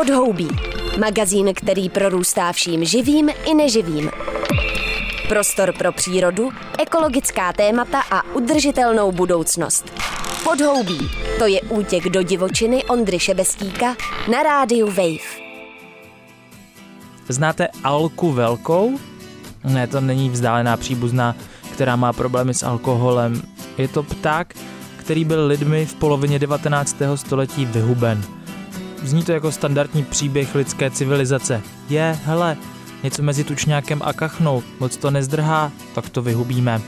Podhoubí. Magazín, který prorůstá vším živým i neživým. Prostor pro přírodu, ekologická témata a udržitelnou budoucnost. Podhoubí. To je útěk do divočiny Ondry Šebestíka na rádiu Wave. Znáte Alku Velkou? Ne, to není vzdálená příbuzná, která má problémy s alkoholem. Je to pták, který byl lidmi v polovině 19. století vyhuben. Zní to jako standardní příběh lidské civilizace. Je, hele, něco mezi tučňákem a kachnou, moc to nezdrhá, tak to vyhubíme.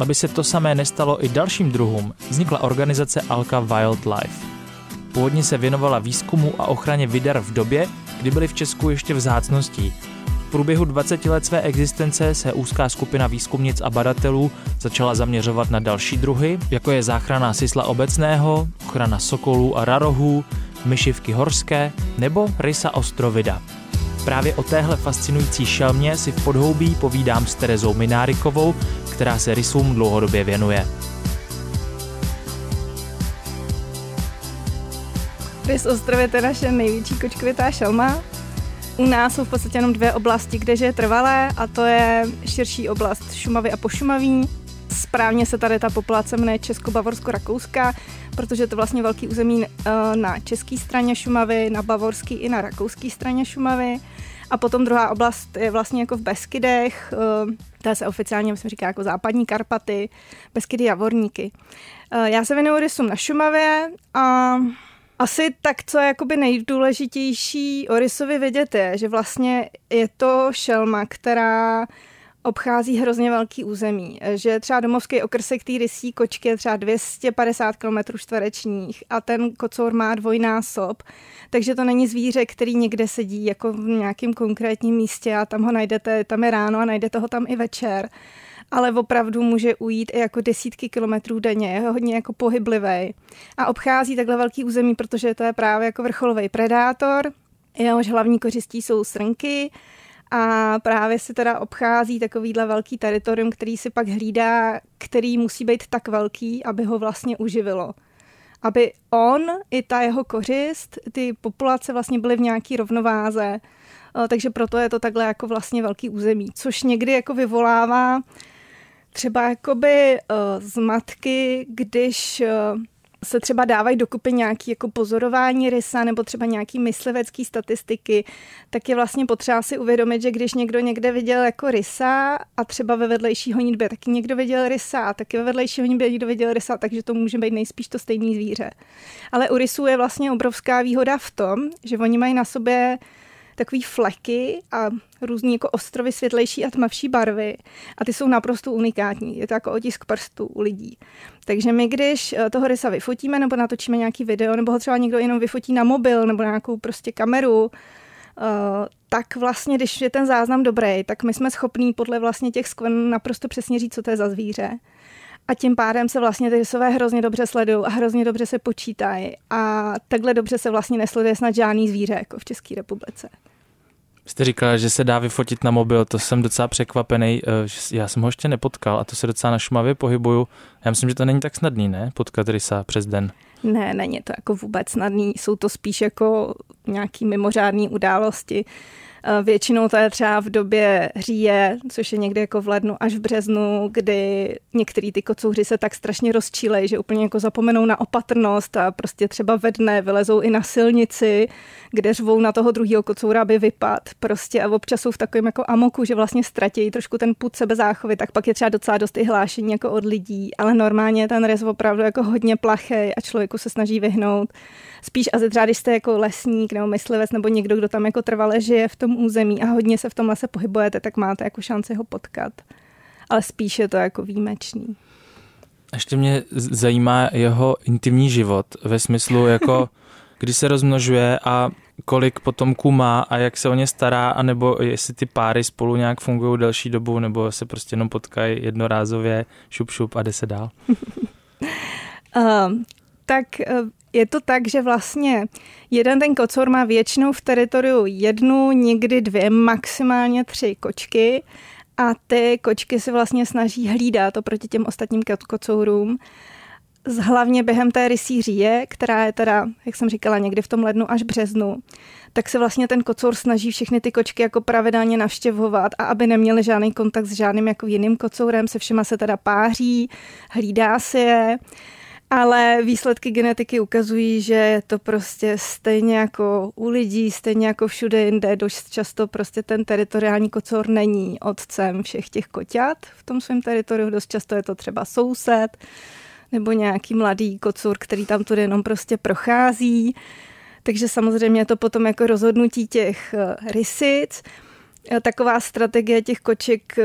Aby se to samé nestalo i dalším druhům, vznikla organizace Alka Wildlife. Původně se věnovala výzkumu a ochraně vyder v době, kdy byly v Česku ještě vzácností. V průběhu 20 let své existence se úzká skupina výzkumnic a badatelů začala zaměřovat na další druhy, jako je záchrana sisla obecného, ochrana sokolů a rarohů, myšivky horské nebo rysa ostrovida. Právě o téhle fascinující šelmě si v podhoubí povídám s Terezou Minárikovou, která se rysům dlouhodobě věnuje. Rys ostrovit je naše největší kočkovitá šelma. U nás jsou v podstatě jenom dvě oblasti, kde je trvalé a to je širší oblast Šumavy a Pošumaví. Správně se tady ta populace jmenuje Česko-Bavorsko-Rakouska, protože je to vlastně velký území eh, na české straně Šumavy, na bavorské i na rakouské straně Šumavy. A potom druhá oblast je vlastně jako v Beskydech, eh, ta se oficiálně myslím říká jako západní Karpaty, Beskydy Javorníky. Eh, já se věnuju rysům na Šumavě a asi tak, co je jakoby nejdůležitější o rysovi vědět je, že vlastně je to šelma, která obchází hrozně velký území. Že třeba domovský okrsek té rysí kočky je třeba 250 km čtverečních a ten kocour má dvojnásob. Takže to není zvíře, který někde sedí jako v nějakém konkrétním místě a tam ho najdete, tam je ráno a najdete ho tam i večer ale opravdu může ujít i jako desítky kilometrů denně, je hodně jako pohyblivý a obchází takhle velký území, protože to je právě jako vrcholový predátor, jehož hlavní kořistí jsou srnky a právě si teda obchází takovýhle velký teritorium, který si pak hlídá, který musí být tak velký, aby ho vlastně uživilo aby on i ta jeho kořist, ty populace vlastně byly v nějaký rovnováze. Takže proto je to takhle jako vlastně velký území, což někdy jako vyvolává třeba jakoby uh, zmatky, když uh, se třeba dávají dokupy nějaký jako pozorování rysa nebo třeba nějaký myslivecký statistiky, tak je vlastně potřeba si uvědomit, že když někdo někde viděl jako rysa a třeba ve vedlejší honitbě taky někdo viděl rysa a taky ve vedlejší honitbě někdo viděl rysa, takže to může být nejspíš to stejný zvíře. Ale u rysů je vlastně obrovská výhoda v tom, že oni mají na sobě takový fleky a různý jako ostrovy světlejší a tmavší barvy a ty jsou naprosto unikátní. Je to jako otisk prstů u lidí. Takže my, když eh, toho rysa vyfotíme nebo natočíme nějaký video, nebo ho třeba někdo jenom vyfotí na mobil nebo na nějakou prostě kameru, Uh, tak vlastně, když je ten záznam dobrý, tak my jsme schopní podle vlastně těch skven naprosto přesně říct, co to je za zvíře. A tím pádem se vlastně ty rysové hrozně dobře sledují a hrozně dobře se počítají. A takhle dobře se vlastně nesleduje snad žádný zvíře jako v České republice. Jste říkala, že se dá vyfotit na mobil, to jsem docela překvapený. Eh, já jsem ho ještě nepotkal a to se docela na Šumavě pohybuju. Já myslím, že to není tak snadný, ne? Potkat rysa přes den. Ne, není to jako vůbec snadný. Jsou to spíš jako nějaký mimořádné události. Většinou to je třeba v době říje, což je někdy jako v lednu až v březnu, kdy některý ty kocouři se tak strašně rozčílejí, že úplně jako zapomenou na opatrnost a prostě třeba ve dne vylezou i na silnici, kde řvou na toho druhého kocoura, aby vypad. Prostě a občas jsou v takovém jako amoku, že vlastně ztratí trošku ten put sebezáchovy, tak pak je třeba docela dost i hlášení jako od lidí, ale normálně ten rez opravdu jako hodně plachej a člověku se snaží vyhnout. Spíš asi třeba, když jste jako lesník nebo myslivec nebo někdo, kdo tam jako trvale žije v tom území a hodně se v tom lese pohybujete, tak máte jako šanci ho potkat. Ale spíš je to jako výjimečný. Ještě mě zajímá jeho intimní život ve smyslu jako kdy se rozmnožuje a kolik potomků má a jak se o ně stará, anebo jestli ty páry spolu nějak fungují delší dobu, nebo se prostě jenom potkají jednorázově, šup šup a jde se dál. um, tak uh, je to tak, že vlastně jeden ten kocour má většinou v teritoriu jednu, někdy dvě, maximálně tři kočky a ty kočky se vlastně snaží hlídat oproti těm ostatním kocourům. hlavně během té rysí říje, která je teda, jak jsem říkala, někdy v tom lednu až březnu, tak se vlastně ten kocour snaží všechny ty kočky jako pravidelně navštěvovat a aby neměli žádný kontakt s žádným jako jiným kocourem, se všema se teda páří, hlídá si je ale výsledky genetiky ukazují, že to prostě stejně jako u lidí, stejně jako všude jinde, dost často prostě ten teritoriální kocour není otcem všech těch koťat v tom svém teritoriu, dost často je to třeba soused nebo nějaký mladý kocour, který tam tudy jenom prostě prochází. Takže samozřejmě je to potom jako rozhodnutí těch eh, rysic. Taková strategie těch koček eh,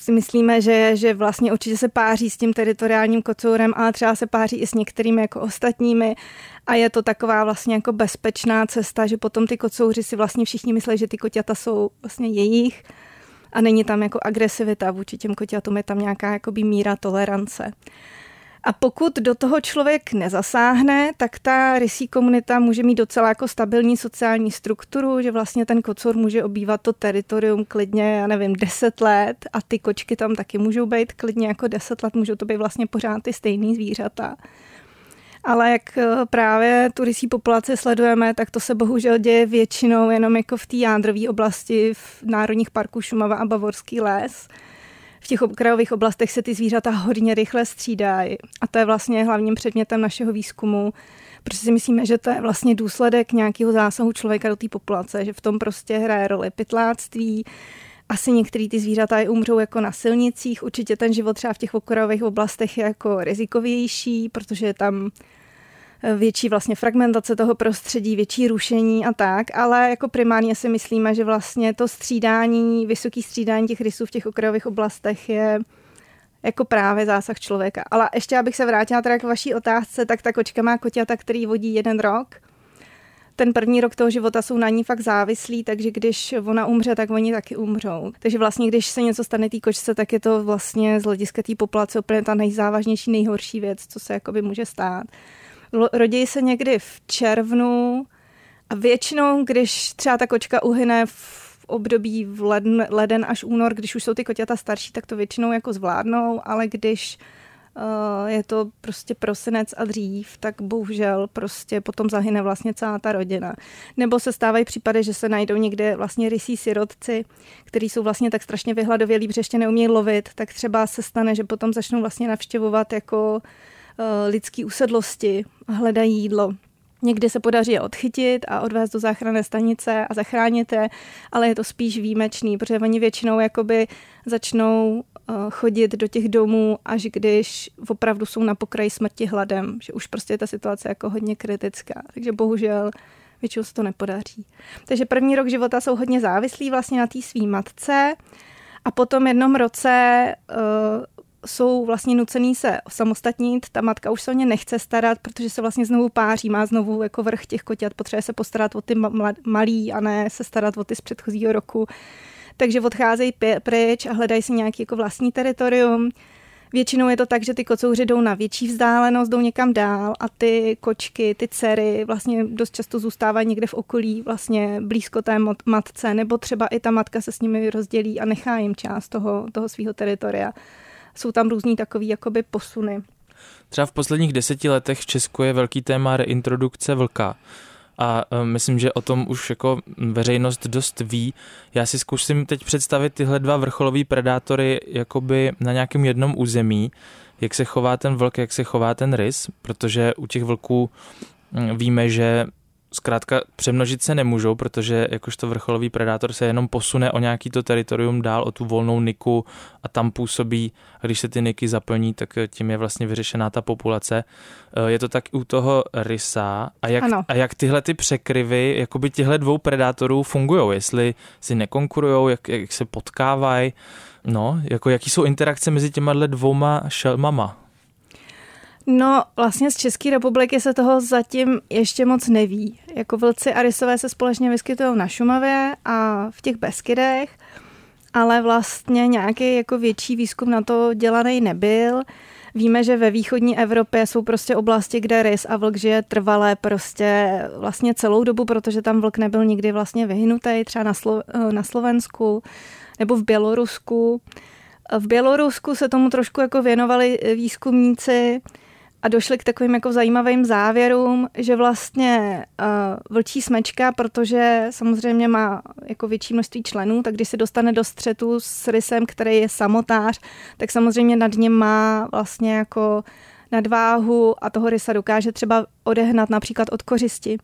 si myslíme, že, že vlastně určitě se páří s tím teritoriálním kocourem, ale třeba se páří i s některými jako ostatními a je to taková vlastně jako bezpečná cesta, že potom ty kocouři si vlastně všichni myslí, že ty koťata jsou vlastně jejich a není tam jako agresivita vůči těm koťatům, je tam nějaká jakoby míra tolerance. A pokud do toho člověk nezasáhne, tak ta rysí komunita může mít docela jako stabilní sociální strukturu, že vlastně ten kocor může obývat to teritorium klidně, já nevím, 10 let a ty kočky tam taky můžou být klidně jako 10 let, můžou to být vlastně pořád ty stejný zvířata. Ale jak eh, právě tu rysí populaci sledujeme, tak to se bohužel děje většinou jenom jako v té jádrové oblasti v Národních parků Šumava a Bavorský les v těch okrajových oblastech se ty zvířata hodně rychle střídají. A to je vlastně hlavním předmětem našeho výzkumu, protože si myslíme, že to je vlastně důsledek nějakého zásahu člověka do té populace, že v tom prostě hraje roli pytláctví, asi některé ty zvířata i umřou jako na silnicích, určitě ten život třeba v těch okrajových oblastech je jako rizikovější, protože je tam větší vlastně fragmentace toho prostředí, větší rušení a tak, ale jako primárně si myslíme, že vlastně to střídání, vysoký střídání těch rysů v těch okrajových oblastech je jako právě zásah člověka. Ale ještě abych se vrátila teda k vaší otázce, tak ta kočka má koťata, který vodí jeden rok. Ten první rok toho života jsou na ní fakt závislí, takže když ona umře, tak oni taky umřou. Takže vlastně, když se něco stane té kočce, tak je to vlastně z hlediska té populace úplně ta nejzávažnější, nejhorší věc, co se jakoby může stát rodí se někdy v červnu a většinou, když třeba ta kočka uhyne v období v leden, leden až únor, když už jsou ty koťata starší, tak to většinou jako zvládnou, ale když uh, je to prostě prosinec a dřív, tak bohužel prostě potom zahyne vlastně celá ta rodina. Nebo se stávají případy, že se najdou někde vlastně rysí sirotci, kteří jsou vlastně tak strašně vyhladovělí, že ještě neumí lovit, tak třeba se stane, že potom začnou vlastně navštěvovat jako Eh, lidské usedlosti a hledají jídlo. Někdy se podaří je odchytit a odvést do záchranné stanice a zachránit je, ale je to spíš výjimečný, protože oni většinou jakoby začnou eh, chodit do těch domů, až když opravdu jsou na pokraji smrti hladem, že už prostě je ta situace jako hodně kritická. Takže bohužel většinou se to nepodaří. Takže první rok života jsou hodně závislí vlastně na té svý matce a potom jednom roce uh, jsou vlastně nucený se samostatnit, ta matka už se o ně nechce starat, protože se vlastně znovu páří, má znovu jako vrch těch koťat, potřebuje se postarat o ty malý a ne se starat o ty z předchozího roku. Takže odcházejí pryč a hledají si nějaký jako vlastní teritorium. Většinou je to tak, že ty kocouři jdou na větší vzdálenost, jdou někam dál a ty kočky, ty dcery vlastně dost často zůstávají někde v okolí, vlastně blízko té matce, nebo třeba i ta matka se s nimi rozdělí a nechá jim část toho, toho svého teritoria jsou tam různý takový jakoby posuny. Třeba v posledních deseti letech v Česku je velký téma reintrodukce vlka. A e, myslím, že o tom už jako veřejnost dost ví. Já si zkusím teď představit tyhle dva vrcholový predátory jakoby na nějakém jednom území, jak se chová ten vlk, jak se chová ten rys, protože u těch vlků víme, že zkrátka přemnožit se nemůžou, protože jakožto vrcholový predátor se jenom posune o nějaký to teritorium dál, o tu volnou niku a tam působí, a když se ty niky zaplní, tak tím je vlastně vyřešená ta populace. Eh, je to tak u toho rysa. A jak, a jak tyhle ty překryvy, jakoby těchto dvou predátorů fungují, jestli si nekonkurují, jak, jak se potkávají, no, jako jaký jsou interakce mezi těma dvouma šelmama? No, vlastně z České republiky se toho zatím ještě moc neví. Jako vlci a rysové se společně vyskytují na Šumavě a v těch Beskydech, ale vlastně nějaký jako větší výzkum na to dělaný nebyl. Víme, že ve východní Evropě jsou prostě oblasti, kde rys a vlk žije trvalé prostě vlastně celou dobu, protože tam vlk nebyl nikdy vlastně vyhnutý, třeba na, Slo- na Slovensku nebo v Bělorusku. V Bělorusku se tomu trošku jako věnovali výzkumníci, a došli k takovým jako zajímavým závěrům, že vlastně uh, vlčí smečka, protože samozřejmě má jako větší množství členů, tak když se dostane do střetu s rysem, který je samotář, tak samozřejmě nad ním má vlastně jako nadváhu a toho rysa dokáže třeba odehnat například od kořisti.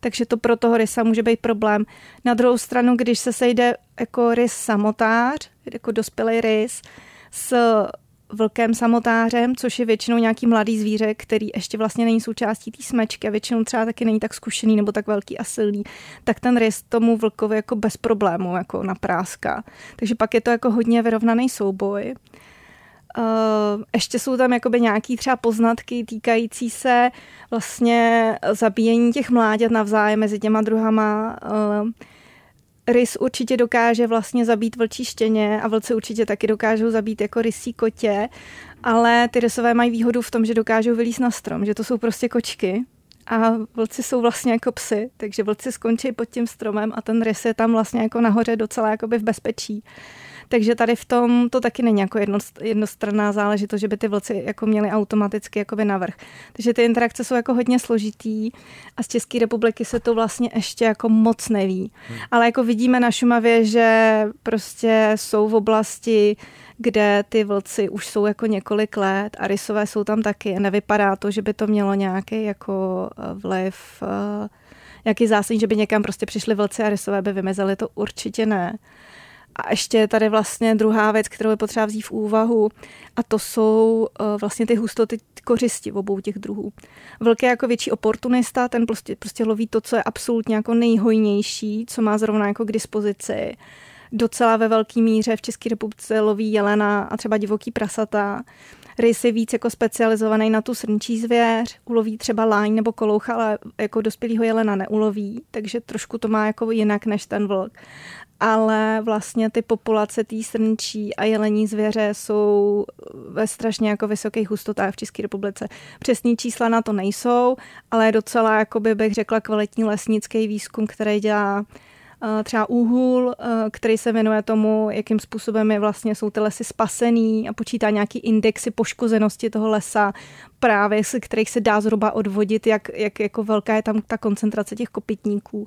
Takže to pro toho rysa může být problém. Na druhou stranu, když se sejde jako rys samotář, jako dospělý rys, s vlkem samotářem, což je většinou nějaký mladý zvíře, který ještě vlastně není součástí té smečky a většinou třeba taky není tak zkušený nebo tak velký a silný, tak ten rys tomu vlkovi jako bez problému jako napráská. Takže pak je to jako hodně vyrovnaný souboj. Uh, ještě jsou tam jakoby nějaký třeba poznatky týkající se vlastně zabíjení těch mláďat navzájem mezi těma druhama. Uh, rys určitě dokáže vlastně zabít vlčí štěně a vlci určitě taky dokážou zabít jako rysí kotě, ale ty rysové mají výhodu v tom, že dokážou vylíst na strom, že to jsou prostě kočky a vlci jsou vlastně jako psy, takže vlci skončí pod tím stromem a ten rys je tam vlastně jako nahoře docela jakoby v bezpečí. Takže tady v tom to taky není jako jednostranná záležitost, že by ty vlci jako měly automaticky jakoby navrh. Takže ty interakce jsou jako hodně složitý a z České republiky se to vlastně ještě jako moc neví. Hmm. Ale jako vidíme na Šumavě, že prostě jsou v oblasti, kde ty vlci už jsou jako několik let a rysové jsou tam taky. Nevypadá to, že by to mělo nějaký jako eh, vliv eh, jaký zásadní, že by někam prostě přišli vlci a rysové by vymezeli, to určitě ne. A ještě je tady vlastně druhá věc, kterou je potřeba vzít v úvahu, a to jsou uh, vlastně ty hustoty kořisti v obou těch druhů. Je jako větší oportunista, ten prostě, prostě loví to, co je absolutně jako nejhojnější, co má zrovna jako k dispozici. Docela ve velké míře v České republice loví jelena a třeba divoký prasata. Rys je víc jako specializovaný na tu srnčí zvěř, uloví třeba láň nebo koloucha, ale jako dospělýho jelena neuloví, takže trošku to má jako jinak než ten vlk ale vlastně ty populace té srnčí a jelení zvěře jsou ve strašně jako vysokých hustotách v České republice. Přesní čísla na to nejsou, ale je docela, jakoby bych řekla, kvalitní lesnický výzkum, který dělá třeba úhul, eh, který se věnuje tomu, jakým způsobem je vlastně jsou ty lesy spasený a počítá nějaký indexy poškozenosti toho lesa, právě z kterých se dá zhruba odvodit, jak, jak jako velká je tam ta koncentrace těch kopytníků.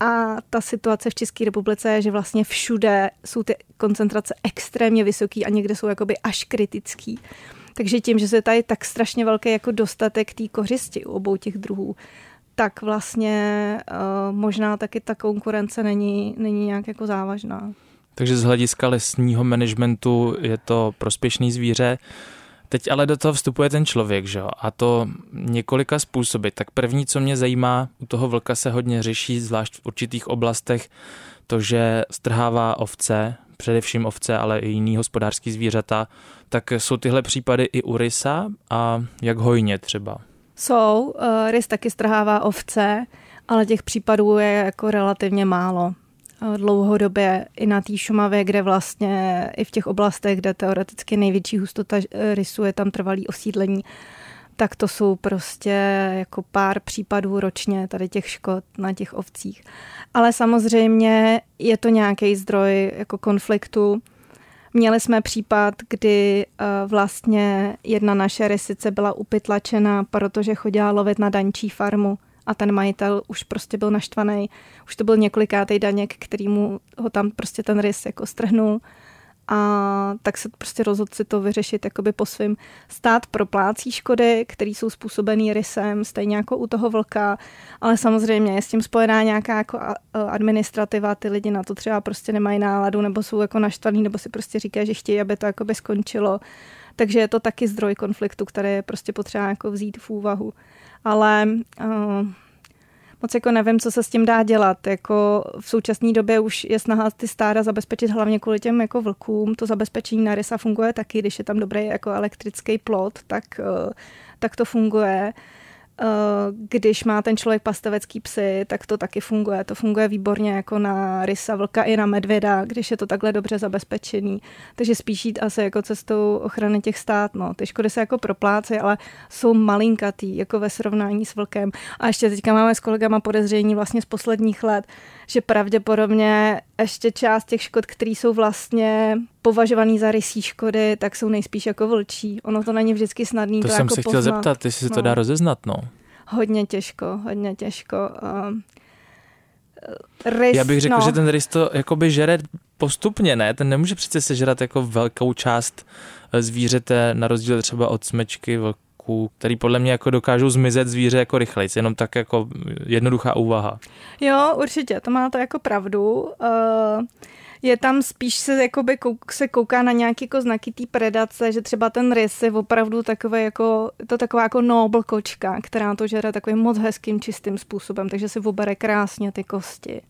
A ta situace v České republice je, že vlastně všude jsou ty koncentrace extrémně vysoké a někde jsou jakoby až kritický. Takže tím, že se tady tak strašně velký jako dostatek té kořisti u obou těch druhů, tak vlastně uh, možná taky ta konkurence není, není nějak jako závažná. Takže z hlediska lesního managementu je to prospěšný zvíře. Teď ale do toho vstupuje ten člověk, že jo? A to několika způsoby. Tak první, co mě zajímá, u toho vlka se hodně řeší, zvlášť v určitých oblastech, to, že strhává ovce, především ovce, ale i jiný hospodářský zvířata, tak jsou tyhle případy i u rysa a jak hojně třeba? Jsou, uh, rys taky strhává ovce, ale těch případů je jako relativně málo dlouhodobě i na té Šumavě, kde vlastně i v těch oblastech, kde teoreticky největší hustota rysu je tam trvalý osídlení, tak to jsou prostě jako pár případů ročně tady těch škod na těch ovcích. Ale samozřejmě je to nějaký zdroj jako konfliktu. Měli jsme případ, kdy eh, vlastně jedna naše rysice byla upytlačena, protože chodila lovit na dančí farmu a ten majitel už prostě byl naštvaný. Už to byl několikátý daněk, který mu ho tam prostě ten rys jako strhnul a tak se prostě rozhodl si to vyřešit jakoby po svým. Stát proplácí škody, které jsou způsobený rysem, stejně jako u toho vlka, ale samozřejmě je s tím spojená nějaká jako administrativa, ty lidi na to třeba prostě nemají náladu, nebo jsou jako naštvaný, nebo si prostě říkají, že chtějí, aby to jakoby skončilo. Takže je to taky zdroj konfliktu, který je prostě potřeba jako vzít v úvahu ale uh, moc jako nevím, co se s tím dá dělat. Jako v současné době už je snaha ty stáda zabezpečit hlavně kvůli těm jako vlkům. To zabezpečení na rysa funguje taky, když je tam dobrý jako elektrický plot, tak, uh, tak to funguje. Eh, když má ten člověk pastevecký psy, tak to taky funguje. To funguje výborně jako na rysa, vlka i na medvěda, když je to takhle dobře zabezpečený. Takže spíš jít asi jako cestou ochrany těch stát. No. Ty škody se jako proplácí, ale jsou malinkatý, jako ve srovnání s vlkem. A ještě teďka máme s kolegama podezření vlastně z posledních let, že pravděpodobně ještě část těch škod, které jsou vlastně považované za rysí škody, tak jsou nejspíš jako vlčí. Ono to není vždycky snadný. To, to jsem jako se poznat. chtěl zeptat, jestli se to No. dá rozeznat, no. Hodně těžko, hodně těžko. Um, rys, Já bych řekl, no, že ten rys to jakoby žere postupně, ne? Ten nemůže přece sežrat jako velkou část eh, zvířete, na rozdíl třeba od smečky, vlků, který podle mě jako dokážou zmizet zvíře jako rychlejc, jenom tak jako jednoduchá úvaha. Jo, určitě, to máte jako pravdu. Uh, je tam spíš se, jakoby kouk, se kouká na nějaký jako znaky té predace, že třeba ten rys je opravdu takový jako, to taková jako nobl kočka, která to žere takovým moc hezkým, čistým způsobem, takže si obere krásně ty kosti.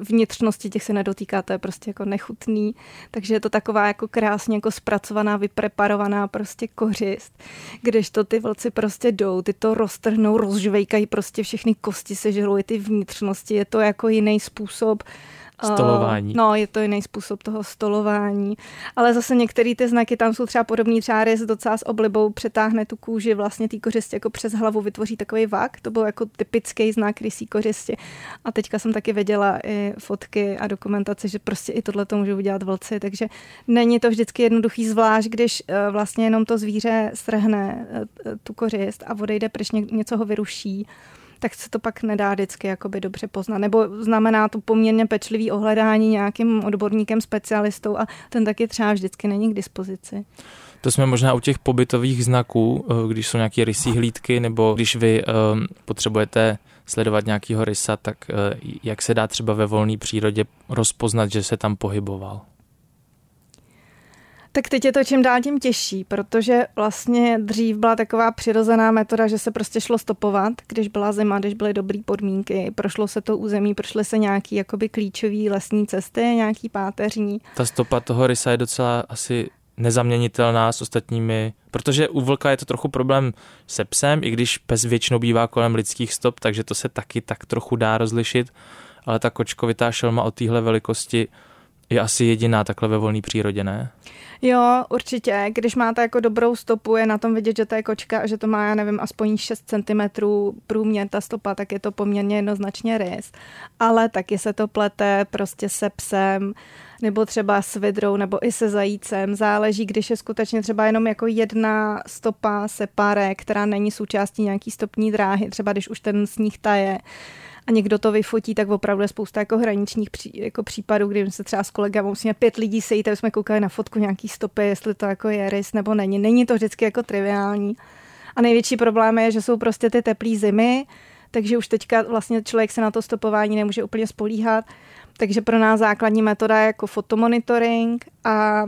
Vnitřnosti těch se nedotýká, to je prostě jako nechutný, takže je to taková jako krásně jako zpracovaná, vypreparovaná prostě kořist, kdežto ty vlci prostě jdou, ty to roztrhnou, rozžvejkají prostě všechny kosti, sežerou i ty vnitřnosti, je to jako jiný způsob Stolování. Uh, no, je to jiný způsob toho stolování. Ale zase některé ty znaky tam jsou třeba podobný, třeba rys docela s oblibou přetáhne tu kůži vlastně té kořisti jako přes hlavu, vytvoří takový vak. To byl jako typický znak rysí kořisti. A teďka jsem taky viděla i fotky a dokumentace, že prostě i tohle to můžou udělat vlci, takže není to vždycky jednoduchý, zvlášť když uh, vlastně jenom to zvíře strhne uh, tu kořist a odejde pryč, ně- něco ho vyruší tak se to pak nedá vždycky jakoby dobře poznat. Nebo znamená to poměrně pečlivý ohledání nějakým odborníkem, specialistou a ten taky třeba vždycky není k dispozici. To jsme možná u těch pobytových znaků, eh, když jsou nějaké rysí hlídky, nebo když vy um, potřebujete sledovat nějakýho rysa, tak uh, jak se dá třeba ve volné přírodě rozpoznat, že se tam pohyboval? Tak teď je to čím dál tím těžší, protože vlastně dřív byla taková přirozená metoda, že se prostě šlo stopovat, když byla zima, když byly dobré podmínky, prošlo se to území, prošly se nějaký jakoby klíčový lesní cesty, nějaký páteřní. Ta stopa toho rysa je docela asi nezaměnitelná s ostatními, protože u vlka je to trochu problém se psem, i když pes většinou bývá kolem lidských stop, takže to se taky tak trochu dá rozlišit, ale ta kočkovitá šelma o téhle velikosti je asi jediná takhle ve volné přírodě, ne? Jo, určitě. Když máte jako dobrou stopu, je na tom vidět, že to je kočka a že to má, já nevím, aspoň 6 cm průměr ta stopa, tak je to poměrně jednoznačně rys. Ale taky se to plete prostě se psem, nebo třeba s vidrou, nebo i se zajícem. Záleží, když je skutečně třeba jenom jako jedna stopa separe, která není součástí nějaký stopní dráhy, třeba když už ten sníh taje, a někdo to vyfotí, tak opravdu je spousta jako hraničních pří, jako případů, kdy se třeba s kolegama musíme pět lidí sejít, aby jsme koukali na fotku nějaký stopy, jestli to jako je rys nebo není. Není to vždycky jako triviální. A největší problém je, že jsou prostě ty teplý zimy, takže už teďka vlastně člověk se na to stopování nemůže úplně spolíhat. Takže pro nás základní metoda je jako fotomonitoring a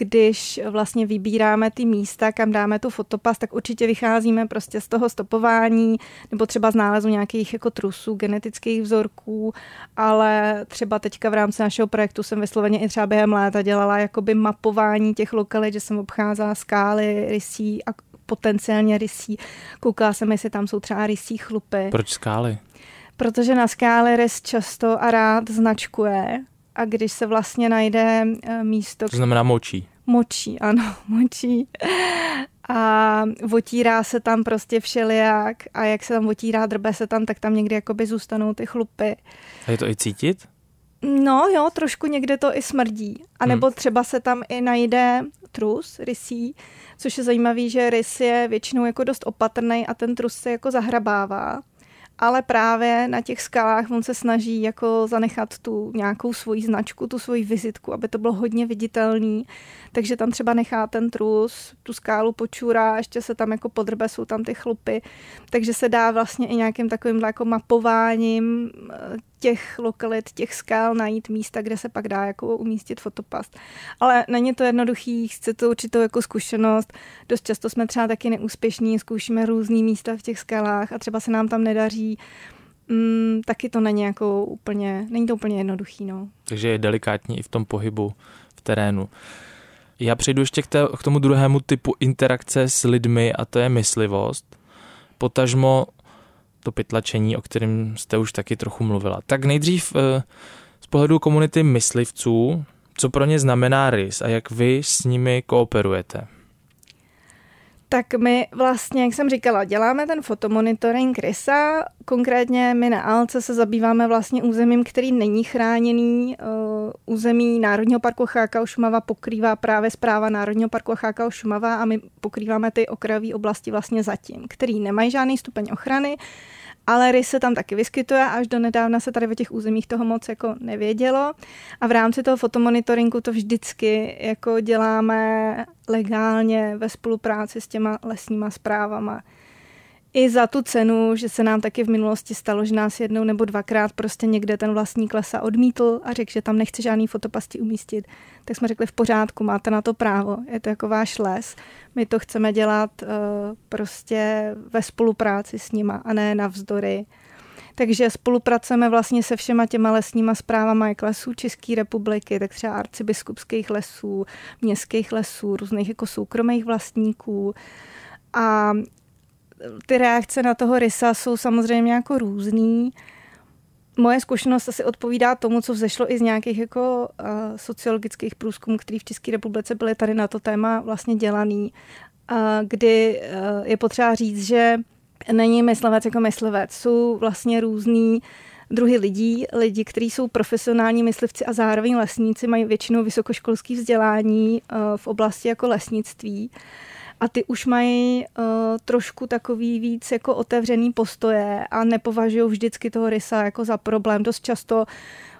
když vlastně vybíráme ty místa, kam dáme tu fotopas, tak určitě vycházíme prostě z toho stopování nebo třeba z nálezu nějakých jako trusů, genetických vzorků, ale třeba teďka v rámci našeho projektu jsem vysloveně i třeba během léta dělala jakoby mapování těch lokalit, že jsem obcházela skály, rysí a potenciálně rysí. Koukala jsem, jestli tam jsou třeba rysí chlupy. Proč skály? Protože na skály rys často a rád značkuje a když se vlastně najde eh, místo, To znamená močí. Močí, ano, močí. A otírá se tam prostě všelijak a jak se tam otírá, drbe se tam, tak tam někdy jakoby zůstanou ty chlupy. A je to i cítit? No jo, trošku někde to i smrdí. A nebo třeba se tam i najde trus rysí, což je zajímavý, že rys je většinou jako dost opatrný a ten trus se jako zahrabává. Ale právě na těch skalách on se snaží jako zanechat tu nějakou svoji značku, tu svoji vizitku, aby to bylo hodně viditelný. Takže tam třeba nechá ten trus, tu skálu počůrá, ještě se tam jako podrbe, jsou tam ty chlupy. Takže se dá vlastně i nějakým takovým jako mapováním eh, těch lokalit, těch skal najít místa, kde se pak dá jako umístit fotopas. Ale není to jednoduchý, chce to určitou jako zkušenost. Dost často jsme třeba taky neúspěšní, zkoušíme různý místa v těch skalách a třeba se nám tam nedaří. Mm, taky to není jako úplně, není to úplně jednoduchý, no. Takže je delikátní i v tom pohybu v terénu. Já přejdu ještě k, té, k tomu druhému typu interakce s lidmi a to je myslivost. Potažmo to pytlačení, o kterém jste už taky trochu mluvila. Tak nejdřív eh, z pohledu komunity myslivců, co pro ně znamená rys a jak vy s nimi kooperujete? Tak my vlastně, jak jsem říkala, děláme ten fotomonitoring rysa. Konkrétně my na Alce se zabýváme vlastně územím, který není chráněný. Uh, území Národního parku Chákao Šumava pokrývá právě zpráva Národního parku Chákao Šumava a my pokrýváme ty okrajové oblasti vlastně zatím, který nemají žádný stupeň ochrany ale rys se tam taky vyskytuje, až do nedávna se tady o těch územích toho moc jako nevědělo. A v rámci toho fotomonitoringu to vždycky jako děláme legálně ve spolupráci s těma lesníma zprávama i za tu cenu, že se nám taky v minulosti stalo, že nás jednou nebo dvakrát prostě někde ten vlastník lesa odmítl a řekl, že tam nechce žádný fotopasti umístit, tak jsme řekli v pořádku, máte na to právo, je to jako váš les. My to chceme dělat uh, prostě ve spolupráci s nima a ne navzdory. Takže spolupracujeme vlastně se všema těma lesníma zprávama jak lesů České republiky, tak třeba arcibiskupských lesů, městských lesů, různých jako soukromých vlastníků. A ty reakce na toho rysa jsou samozřejmě jako různý. Moje zkušenost asi odpovídá tomu, co vzešlo i z nějakých jako uh, sociologických průzkumů, které v České republice byly tady na to téma vlastně dělaný, uh, kdy uh, je potřeba říct, že není myslivec jako myslivec. Jsou vlastně různý druhy lidí, lidi, kteří jsou profesionální myslivci a zároveň lesníci, mají většinou vysokoškolské vzdělání v oblasti jako lesnictví. A ty už mají uh, trošku takový víc jako otevřený postoje a nepovažují vždycky toho rysa jako za problém. Dost často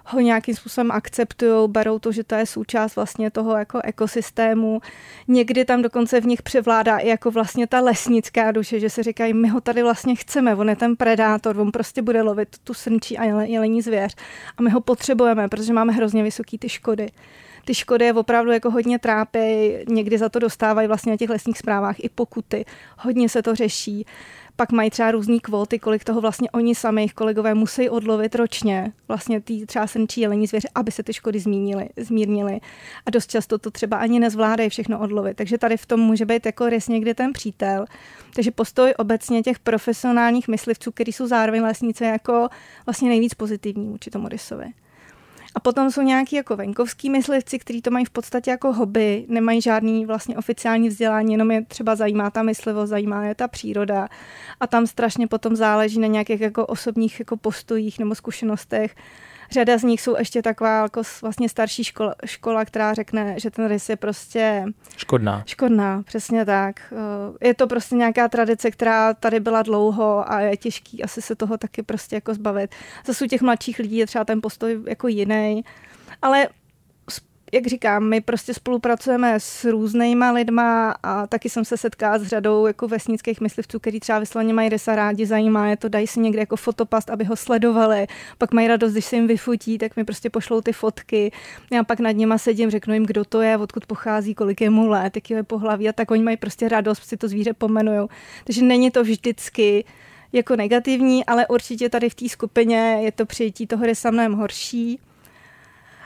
ho nějakým způsobem akceptují, berou to, že to je součást vlastně toho jako ekosystému. Někdy tam dokonce v nich převládá i jako vlastně ta lesnická duše, že se říkají, my ho tady vlastně chceme, on je ten predátor, on prostě bude lovit tu srnčí a jelení zvěř a my ho potřebujeme, protože máme hrozně vysoký ty škody ty škody je opravdu jako hodně trápí, někdy za to dostávají vlastně na těch lesních zprávách i pokuty, hodně se to řeší. Pak mají třeba různé kvóty, kolik toho vlastně oni sami, jejich kolegové musí odlovit ročně, vlastně tý třeba senčí jelení zvěře, aby se ty škody zmínily, zmírnily. A dost často to třeba ani nezvládají všechno odlovit. Takže tady v tom může být jako rys někdy ten přítel. Takže postoj obecně těch profesionálních myslivců, kteří jsou zároveň lesníci, jako vlastně nejvíc pozitivní vůči tomu rysovi. A potom jsou nějaký jako venkovský myslivci, kteří to mají v podstatě jako hobby, nemají žádný vlastně oficiální vzdělání, jenom je třeba zajímá ta myslivost, zajímá je ta příroda. A tam strašně potom záleží na nějakých jako osobních jako postojích nebo zkušenostech Řada z nich jsou ještě taková jako vlastně starší škola, škola, která řekne, že ten rys je prostě... Škodná. Škodná, přesně tak. Eh, je to prostě nějaká tradice, která tady byla dlouho a je těžký asi se toho taky prostě jako zbavit. Zase u těch mladších lidí je třeba ten postoj jako jiný. Ale jak říkám, my prostě spolupracujeme s různýma lidma a taky jsem se setkala s řadou jako vesnických myslivců, kteří třeba vysloveně mají resa rádi, zajímá je to, dají si někde jako fotopast, aby ho sledovali, pak mají radost, když se jim vyfotí, tak mi prostě pošlou ty fotky. Já pak nad nima sedím, řeknu jim, kdo to je, odkud pochází, kolik je mu let, jaký je pohlaví a tak oni mají prostě radost, si to zvíře pomenujou. Takže není to vždycky jako negativní, ale určitě tady v té skupině je to přijetí toho rysa mnohem horší.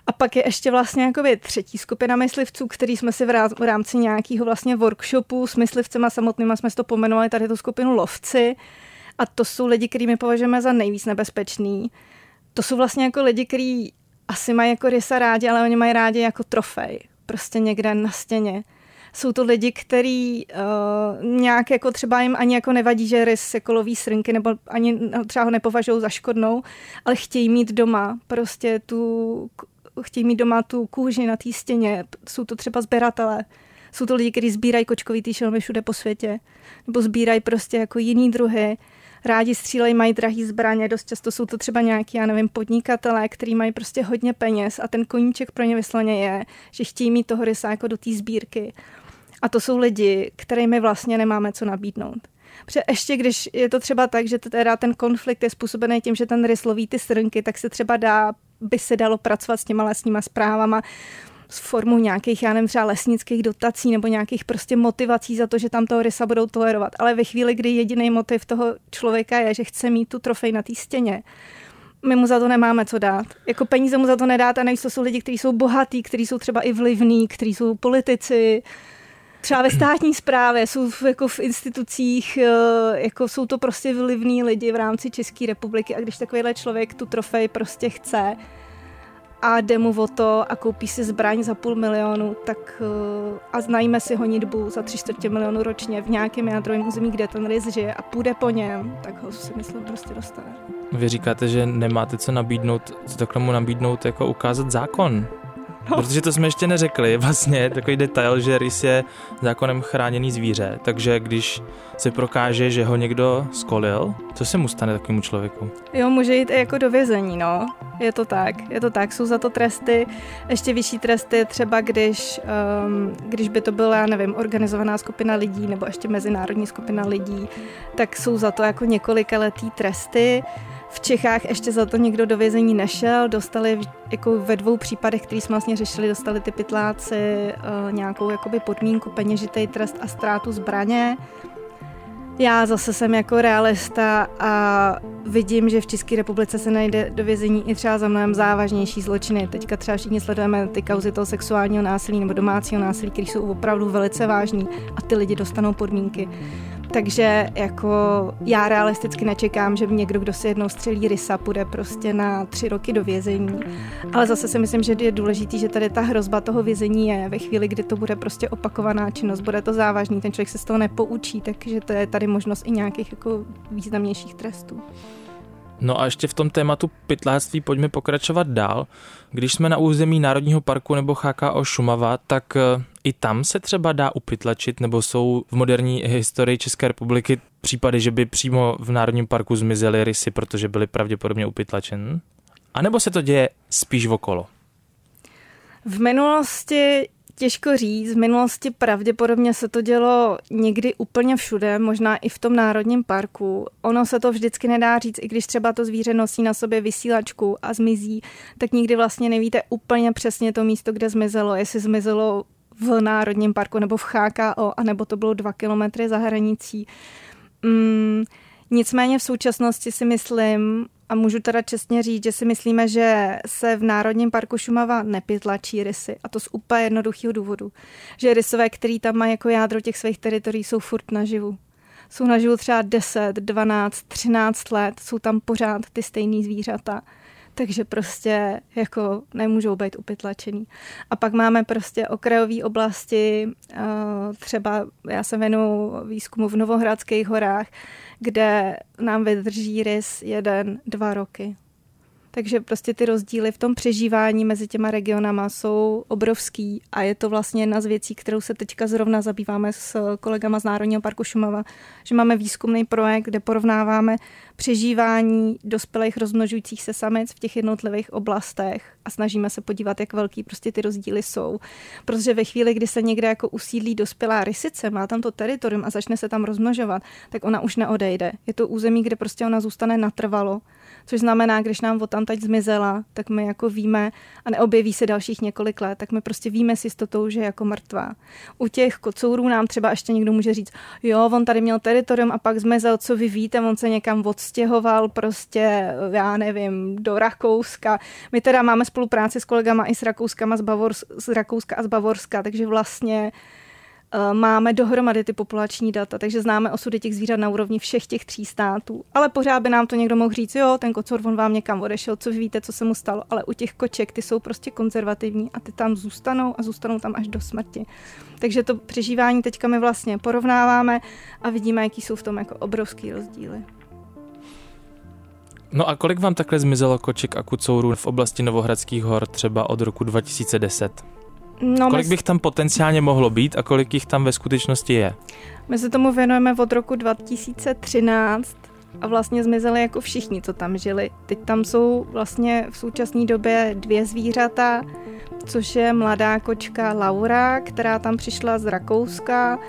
A pak je ještě vlastně jakoby třetí skupina myslivců, který jsme si v rámci nějakého vlastně workshopu s myslivcema samotnýma jsme si to pomenovali tady tu skupinu lovci. A to jsou lidi, který my považujeme za nejvíc nebezpečný. To jsou vlastně jako lidi, kteří asi mají jako rysa rádi, ale oni mají rádi jako trofej. Prostě někde na stěně. Jsou to lidi, kteří uh, nějak jako třeba jim ani jako nevadí, že rys jako loví srnky, nebo ani třeba ho nepovažují za škodnou, ale chtějí mít doma prostě tu chtějí mít doma tu kůži na té stěně. Jsou to třeba sběratelé. Jsou to lidi, kteří sbírají kočkový šelmy všude po světě. Nebo sbírají prostě jako jiný druhy. Rádi střílejí, mají drahý zbraně, dost často jsou to třeba nějaký, já nevím, podnikatelé, kteří mají prostě hodně peněz a ten koníček pro ně vyslaně je, že chtějí mít toho rysa jako do té sbírky. A to jsou lidi, kterými vlastně nemáme co nabídnout. Protože ještě když je to třeba tak, že teda ten konflikt je způsobený tím, že ten rys loví ty srnky, tak se třeba dá, by se dalo pracovat s těma lesníma zprávama s formou nějakých, já nevím, třeba lesnických dotací nebo nějakých prostě motivací za to, že tam toho rysa budou tolerovat. Ale ve chvíli, kdy jediný motiv toho člověka je, že chce mít tu trofej na té stěně, my mu za to nemáme co dát. Jako peníze mu za to nedáte a navíc to jsou lidi, kteří jsou bohatí, kteří jsou třeba i vlivní, kteří jsou politici, třeba ve státní správě, jsou v, jako v institucích, eh, jako jsou to prostě vlivní lidi v rámci České republiky a když takovýhle člověk tu trofej prostě chce a jde mu o to a koupí si zbraň za půl milionu, tak uh, a znajíme si honitbu za tři čtvrtě milionu ročně v nějakém jádrovém území, kde ten rys žije a půjde po něm, tak ho si myslím prostě dostane. Vy říkáte, že nemáte co nabídnout, co takhle mu nabídnout, jako ukázat zákon. No. Protože to jsme ještě neřekli, vlastně takový detail, že rys je zákonem chráněný zvíře, takže když se prokáže, že ho někdo skolil, co se mu stane takovému člověku? Jo, může jít i jako do vězení, no. Je to tak, je to tak, jsou za to tresty, ještě vyšší tresty, třeba když, um, když by to byla, já nevím, organizovaná skupina lidí nebo ještě mezinárodní skupina lidí, tak jsou za to jako několika letý tresty. V Čechách ještě za to někdo do vězení nešel, dostali jako ve dvou případech, který jsme vlastně řešili, dostali ty pytláci uh, nějakou jakoby podmínku, peněžitý trest a ztrátu zbraně. Já zase jsem jako realista a vidím, že v České republice se najde do vězení i třeba za mnohem závažnější zločiny. Teďka třeba všichni sledujeme ty kauzy toho sexuálního násilí nebo domácího násilí, které jsou opravdu velice vážní a ty lidi dostanou podmínky. Takže jako já realisticky nečekám, že někdo, kdo si jednou střelí rysa, půjde prostě na tři roky do vězení. Ale zase si myslím, že je důležitý, že tady ta hrozba toho vězení je ve chvíli, kdy to bude prostě opakovaná činnost, bude to závažný, ten člověk se z toho nepoučí, takže to je tady možnost i nějakých jako významnějších trestů. No a ještě v tom tématu pytláctví pojďme pokračovat dál. Když jsme na území Národního parku nebo HKO Šumava, tak eh, i tam se třeba dá upytlačit, nebo jsou v moderní historii České republiky případy, že by přímo v Národním parku zmizely rysy, protože byly pravděpodobně upytlačen? A nebo se to děje spíš okolo? V minulosti Těžko říct, v minulosti pravděpodobně se to dělo někdy úplně všude, možná i v tom národním parku. Ono se to vždycky nedá říct, i když třeba to zvíře nosí na sobě vysílačku a zmizí, tak nikdy vlastně nevíte úplně přesně to místo, kde zmizelo, jestli zmizelo v Národním parku nebo v HKO, anebo to bylo dva kilometry za hranicí. Mm, nicméně v současnosti si myslím, a můžu teda čestně říct, že si myslíme, že se v Národním parku Šumava nepytlačí rysy. A to z úplně jednoduchého důvodu. Že rysové, který tam mají jako jádro těch svých teritorií, jsou furt naživu. Jsou naživu třeba 10, 12, 13 let, jsou tam pořád ty stejné zvířata takže prostě jako nemůžou být upytlačený. A pak máme prostě okrajové oblasti, eh, třeba já se věnu výzkumu v Novohradských horách, kde nám vydrží rys jeden, dva roky. Takže prostě ty rozdíly v tom přežívání mezi těma regionama jsou obrovský a je to vlastně jedna z věcí, kterou se teďka zrovna zabýváme s kolegama z Národního parku Šumava, že máme výzkumný projekt, kde porovnáváme přežívání dospělých rozmnožujících se samic v těch jednotlivých oblastech a snažíme se podívat, jak velký prostě ty rozdíly jsou. Protože ve chvíli, kdy se někde jako usídlí dospělá rysice, má tam to teritorium a začne se tam rozmnožovat, tak ona už neodejde. Je to území, kde prostě ona zůstane natrvalo což znamená, když nám od tam teď zmizela, tak my jako víme a neobjeví se dalších několik let, tak my prostě víme s jistotou, že je jako mrtvá. U těch kocourů nám třeba ještě někdo může říct, jo, on tady měl teritorium a pak zmizel, co vy víte, on se někam odstěhoval prostě, já nevím, do Rakouska. My teda máme spolupráci s kolegama i s Rakouskama z, Bavors, z Rakouska a z Bavorska, takže vlastně máme dohromady ty populační data, takže známe osudy těch zvířat na úrovni všech těch tří států. Ale pořád by nám to někdo mohl říct, jo, ten kocor, on vám někam odešel, co vy víte, co se mu stalo. Ale u těch koček ty jsou prostě konzervativní a ty tam zůstanou a zůstanou tam až do smrti. Takže to přežívání teďka my vlastně porovnáváme a vidíme, jaký jsou v tom jako obrovský rozdíly. No a kolik vám takhle zmizelo koček a kucourů v oblasti Novohradských hor třeba od roku 2010? No, kolik bych tam potenciálně mohlo být a kolik jich tam ve skutečnosti je? My se tomu věnujeme od roku 2013 a vlastně zmizeli jako všichni, co tam žili. Teď tam jsou vlastně v současné době dvě zvířata, což je mladá kočka Laura, která tam přišla z Rakouska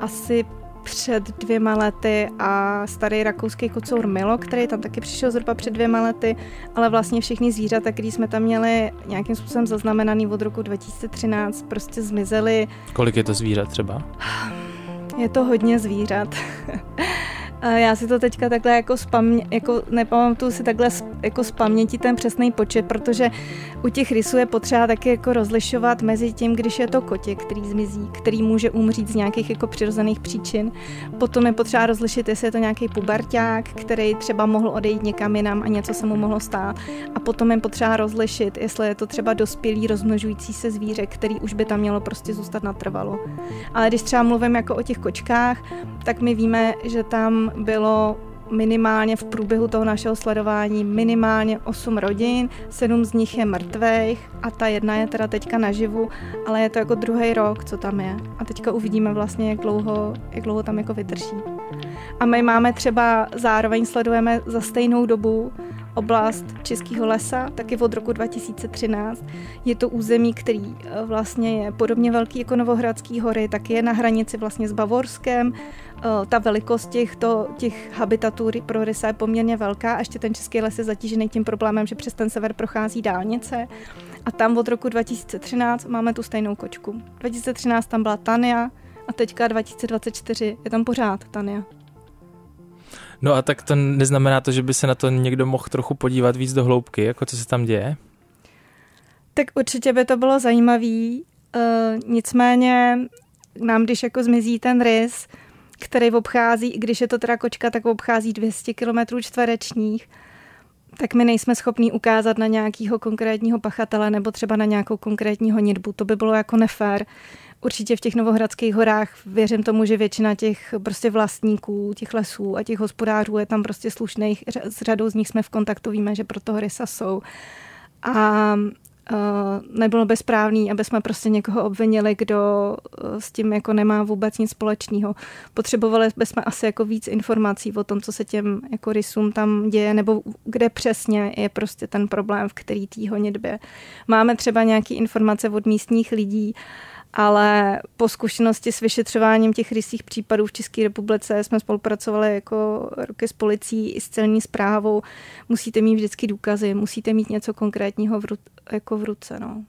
asi před dvěma lety a starý rakouský kocour Milo, který tam taky přišel zhruba před dvěma lety, ale vlastně všechny zvířata, které jsme tam měli nějakým způsobem zaznamenaný od roku 2013, prostě zmizely. Kolik je to zvířat třeba? Je to hodně zvířat. Já si to teďka takhle jako, spamě, jako nepamatuju si takhle jako z paměti ten přesný počet, protože u těch rysů je potřeba taky jako rozlišovat mezi tím, když je to kotě, který zmizí, který může umřít z nějakých jako přirozených příčin. Potom je potřeba rozlišit, jestli je to nějaký puberták, který třeba mohl odejít někam jinam a něco se mu mohlo stát. A potom je potřeba rozlišit, jestli je to třeba dospělý rozmnožující se zvíře, který už by tam mělo prostě zůstat natrvalo. Ale když třeba mluvím jako o těch kočkách, tak my víme, že tam bylo minimálně v průběhu toho našeho sledování minimálně 8 rodin, 7 z nich je mrtvých a ta jedna je teda teďka naživu, ale je to jako druhý rok, co tam je. A teďka uvidíme vlastně, jak dlouho, jak dlouho tam jako vydrží. A my máme třeba, zároveň sledujeme za stejnou dobu oblast Českého lesa, taky od roku 2013. Je to území, který eh, vlastně je podobně velký jako Novohradský hory, tak je na hranici vlastně s Bavorskem. Eh, ta velikost těchto, těch habitatů pro rysa je poměrně velká a ještě ten Český les je zatížený tím problémem, že přes ten sever prochází dálnice. A tam od roku 2013 máme tu stejnou kočku. 2013 tam byla Tania a teďka 2024 je tam pořád Tania. No a tak to neznamená to, že by se na to někdo mohl trochu podívat víc do hloubky, jako co se tam děje? Tak určitě by to bylo zajímavé. Uh, nicméně nám, když jako zmizí ten rys, který obchází, i když je to teda kočka, tak obchází 200 km čtverečních, tak my nejsme schopní ukázat na nějakého konkrétního pachatele nebo třeba na nějakou konkrétní honitbu. To by bylo jako nefér určitě v těch Novohradských horách věřím tomu, že většina těch prostě vlastníků, těch lesů a těch hospodářů je tam prostě slušných. S řadou z nich jsme v kontaktu, víme, že pro toho rysa jsou. A Uh, nebylo by správný, aby jsme prostě někoho obvinili, kdo uh, s tím jako nemá vůbec nic společného. Potřebovali bychom asi jako víc informací o tom, co se těm jako rysům tam děje, nebo kde přesně je prostě ten problém, v který tý honitbě. Máme třeba nějaké informace od místních lidí, uh, ale po zkušenosti s vyšetřováním těch rysích případů v České republice jsme spolupracovali jako roky s policií i s celní zprávou. Musíte mít vždycky důkazy, musíte mít něco konkrétního v, ru, jako v ruce. No.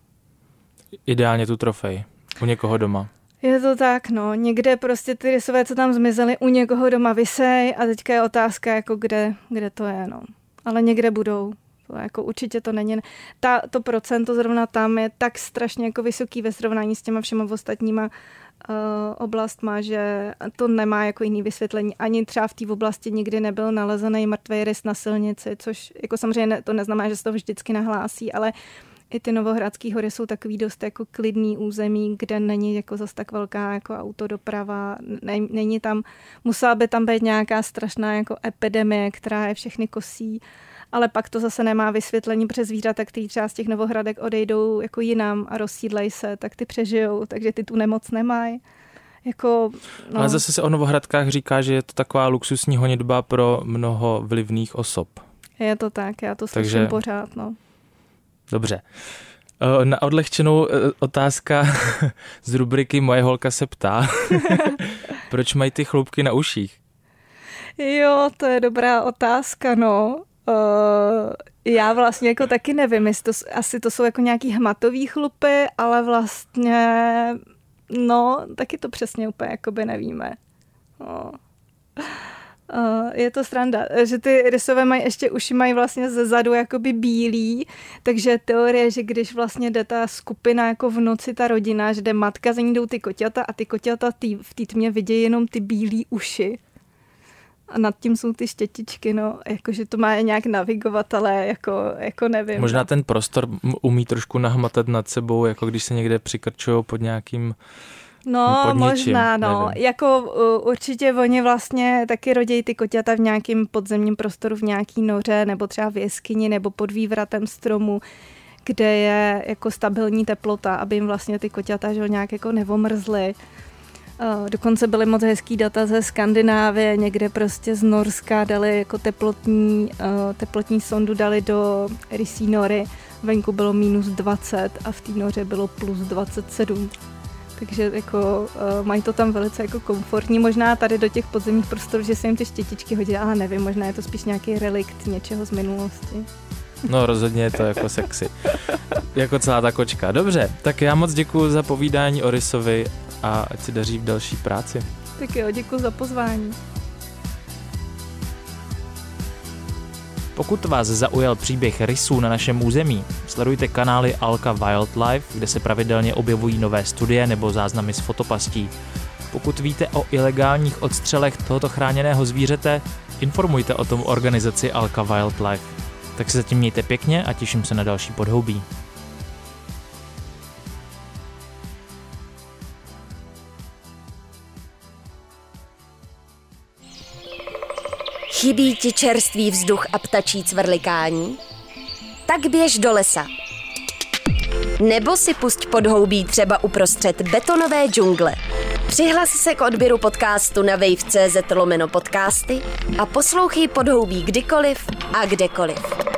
Ideálně tu trofej u někoho doma. Je to tak, no. Někde prostě ty rysové, co tam zmizely, u někoho doma vysej a teďka je otázka, jako kde, kde to je, no. Ale někde budou. To jako určitě to není. Ta, to procento zrovna tam je tak strašně jako vysoký ve srovnání s těma všema ostatníma uh, oblastma, že to nemá jako jiný vysvětlení. Ani třeba v té oblasti nikdy nebyl nalezený mrtvý rys na silnici, což jako samozřejmě ne, to neznamená, že se to vždycky nahlásí, ale i ty Novohradské hory jsou takový dost jako klidný území, kde není jako zas tak velká jako autodoprava, není tam, musela by tam být nějaká strašná jako epidemie, která je všechny kosí. Uh, ale pak to zase nemá vysvětlení, přes zvířata, který třeba z těch novohradek odejdou jako jinam a rozsídlej se, tak ty přežijou, takže ty tu nemoc nemají. Jako, no. Ale zase se o Novohradkách říká, že je to taková luxusní honitba pro mnoho vlivných osob. Je to tak, já to slyším Takže... pořád. No. Dobře. Eh, na odlehčenou eh, otázka z rubriky Moje holka se ptá. Proč mají ty chloupky na uších? Jo, to je dobrá otázka, no. Uh, já vlastně jako taky nevím, jestli to, asi to jsou jako nějaký hmatový chlupy, ale vlastně, no, taky to přesně úplně jakoby nevíme. No. Uh, je to stranda, že ty rysové mají ještě uši mají vlastně ze zadu jakoby bílý, takže teorie, že když vlastně jde ta skupina jako v noci, ta rodina, že jde matka, za ní jdou ty koťata a ty koťata tý, v té tmě vidějí jenom ty bílý uši a nad tím jsou ty štětičky, no, jakože to má nějak navigovat, ale jako, jako nevím. Možná no. ten prostor umí trošku nahmatat nad sebou, jako když se někde přikrčují pod nějakým No, pod možná, no. Nevím. Jako uh, určitě oni vlastně taky rodějí ty koťata v nějakém podzemním prostoru, v nějaký noře, nebo třeba v jeskyni, nebo pod vývratem stromu, kde je jako stabilní teplota, aby jim vlastně ty koťata že, nějak jako nevomrzly. Eh, dokonce byly moc hezký data ze Skandinávie, někde prostě z Norska dali jako teplotní, eh, teplotní sondu dali do rysí nory. Venku bylo minus 20 a v té noře bylo plus 27. Takže jako uh, mají to tam velice jako komfortní. Možná tady do těch podzemních prostorů, že se jim ty štětičky hodí, ale nevím, možná je to spíš nějaký relikt něčeho z minulosti. No rozhodně je to jako sexy. jako celá ta kočka. Dobře, tak já moc děkuji za povídání o Rysovi a ať si daří v další práci. Tak jo, děkuji za pozvání. Pokud vás zaujal příběh rysů na našem území, sledujte kanály Alka Wildlife, kde se pravidelně objevují nové studie nebo záznamy z fotopastí. Pokud víte o ilegálních odstřelech tohoto chráněného zvířete, informujte o tom organizaci Alka Wildlife. Tak se zatím mějte pěkně a těším se na další podhoubí. Chybí ti čerstvý vzduch a ptačí cvrlikání? Tak běž do lesa. Nebo si pusť podhoubí třeba uprostřed betonové džungle. Přihlas se k odběru podcastu na wave.cz lomeno podcasty a poslouchej podhoubí kdykoliv a kdekoliv.